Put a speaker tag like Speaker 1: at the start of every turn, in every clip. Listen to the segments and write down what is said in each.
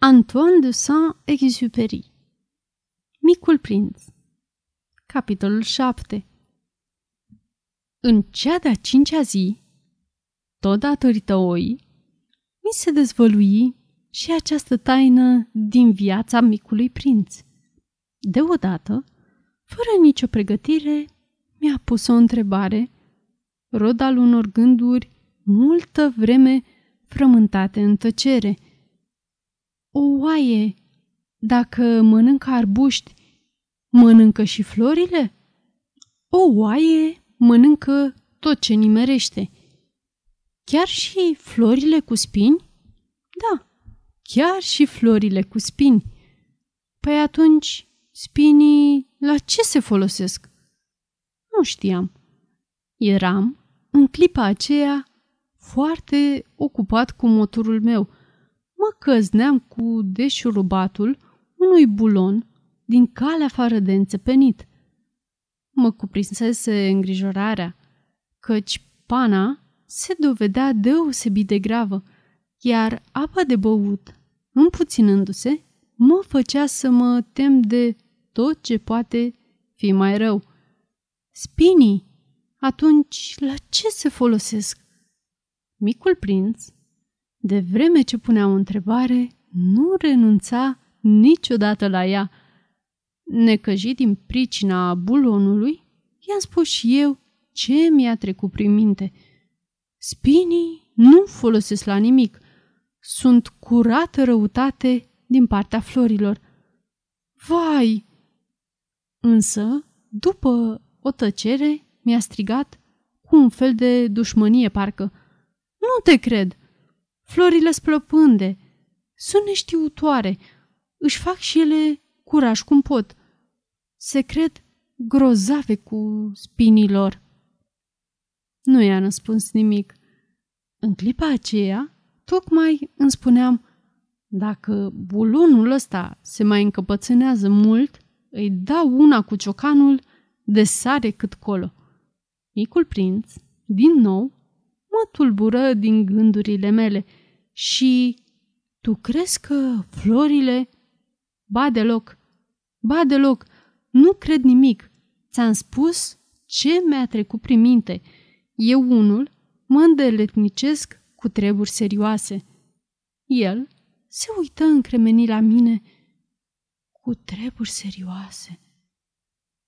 Speaker 1: Antoine de Saint-Exupéry Micul prinț Capitolul 7 În cea de-a cincea zi, tot datorită oii, mi se dezvălui și această taină din viața micului prinț. Deodată, fără nicio pregătire, mi-a pus o întrebare, rod al unor gânduri multă vreme frământate în tăcere – o oaie, dacă mănâncă arbuști, mănâncă și florile? O oaie mănâncă tot ce nimerește. Chiar și florile cu spini? Da, chiar și florile cu spini. Păi atunci, spinii la ce se folosesc? Nu știam. Eram, în clipa aceea, foarte ocupat cu motorul meu – mă căzneam cu deșurubatul unui bulon din calea afară de înțepenit. Mă cuprinsese îngrijorarea, căci pana se dovedea deosebit de gravă, iar apa de băut, împuținându-se, mă făcea să mă tem de tot ce poate fi mai rău. Spinii, atunci la ce se folosesc? Micul prinț de vreme ce punea o întrebare, nu renunța niciodată la ea. Necăjit din pricina bulonului, i-am spus și eu ce mi-a trecut prin minte. Spinii nu folosesc la nimic. Sunt curată răutate din partea florilor. Vai! Însă, după o tăcere, mi-a strigat cu un fel de dușmănie parcă. Nu te cred! Florile splăpânde, sunt neștiutoare, își fac și ele curaj cum pot. Se cred grozave cu spinilor. Nu i-a răspuns nimic. În clipa aceea, tocmai îmi spuneam, dacă bulunul ăsta se mai încăpățânează mult, îi dau una cu ciocanul de sare cât colo. Micul prinț, din nou, mă tulbură din gândurile mele – și tu crezi că florile... Ba deloc, ba deloc, nu cred nimic. Ți-am spus ce mi-a trecut prin minte. Eu unul mă îndeletnicesc cu treburi serioase. El se uită încremenit la mine cu treburi serioase.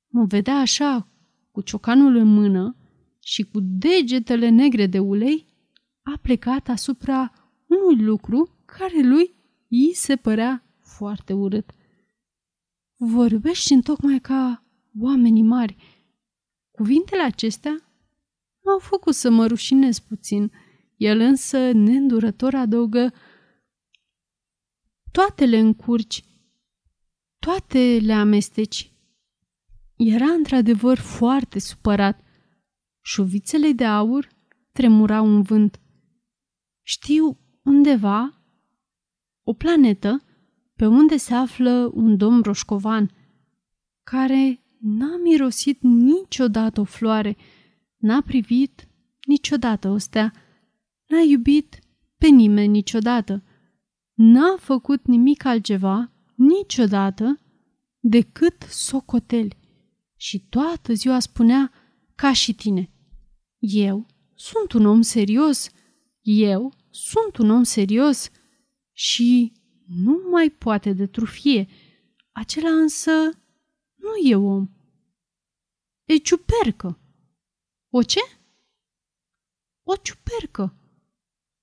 Speaker 1: Mă vedea așa, cu ciocanul în mână și cu degetele negre de ulei, a plecat asupra unui lucru care lui îi se părea foarte urât. Vorbești în tocmai ca oamenii mari. Cuvintele acestea m-au făcut să mă rușinez puțin. El însă, neîndurător, adăugă Toate le încurci, toate le amesteci. Era într-adevăr foarte supărat. Șuvițele de aur tremurau în vânt. Știu undeva o planetă pe unde se află un domn roșcovan care n-a mirosit niciodată o floare, n-a privit niciodată o stea, n-a iubit pe nimeni niciodată, n-a făcut nimic altceva niciodată decât socoteli și toată ziua spunea ca și tine. Eu sunt un om serios, eu sunt un om serios și nu mai poate de trufie. Acela însă nu e om. E ciupercă. O ce? O ciupercă.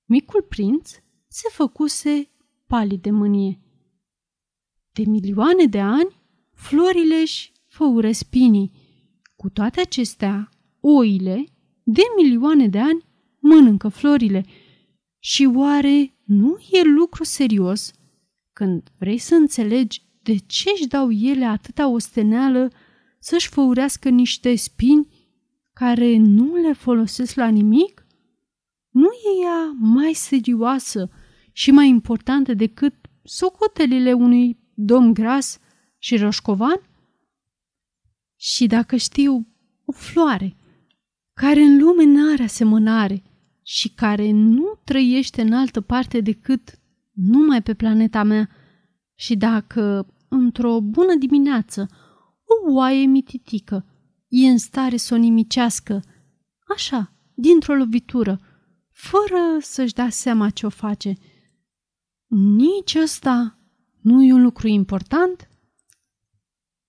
Speaker 1: Micul prinț se făcuse palid de mânie. De milioane de ani, florile își făură spinii. Cu toate acestea, oile, de milioane de ani, mănâncă florile – și oare nu e lucru serios când vrei să înțelegi de ce își dau ele atâta osteneală să-și făurească niște spini care nu le folosesc la nimic? Nu e ea mai serioasă și mai importantă decât socotelile unui domn gras și roșcovan? Și dacă știu o floare care în lume n-are asemănare și care nu trăiește în altă parte decât numai pe planeta mea, Și dacă, într-o bună dimineață, o oaie mititică e în stare să o nimicească, așa, dintr-o lovitură, fără să-și dea seama ce o face, nici ăsta nu e un lucru important?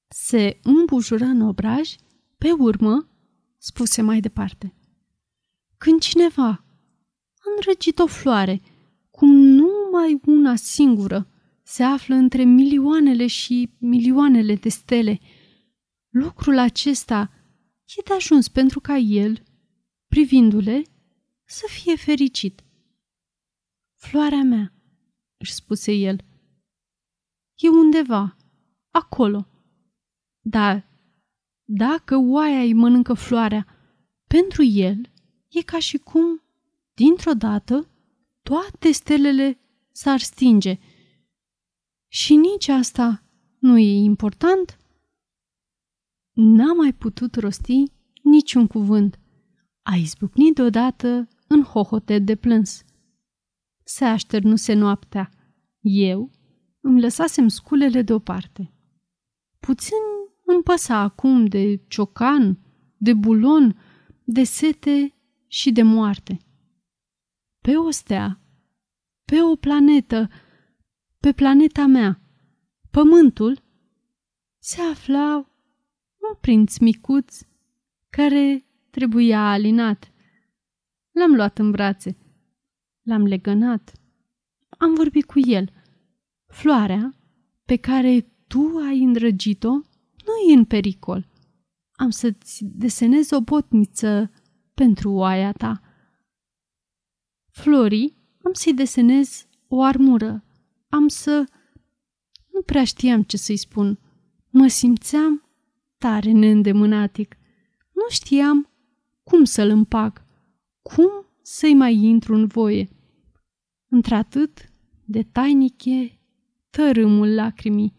Speaker 1: Se îmbujură în obraj, pe urmă, spuse mai departe. Când cineva a înrăgit o floare, cum numai una singură se află între milioanele și milioanele de stele, lucrul acesta e de ajuns pentru ca el, privindu-le, să fie fericit. Floarea mea, își spuse el, e undeva, acolo. Dar dacă oaia îi mănâncă floarea, pentru el e ca și cum, dintr-o dată, toate stelele s-ar stinge. Și nici asta nu e important? N-a mai putut rosti niciun cuvânt. A izbucnit deodată în hohote de plâns. Se așternuse noaptea. Eu îmi lăsasem sculele deoparte. Puțin îmi păsa acum de ciocan, de bulon, de sete și de moarte. Pe o stea, pe o planetă, pe planeta mea, pământul, se afla un prinț micuț care trebuia alinat. L-am luat în brațe, l-am legănat, am vorbit cu el. Floarea pe care tu ai îndrăgit-o nu e în pericol. Am să-ți desenez o botniță pentru oaia ta. Florii, am să-i desenez o armură. Am să... Nu prea știam ce să-i spun. Mă simțeam tare neîndemânatic. Nu știam cum să-l împac, cum să-i mai intru în voie. Într-atât de tainic e tărâmul lacrimii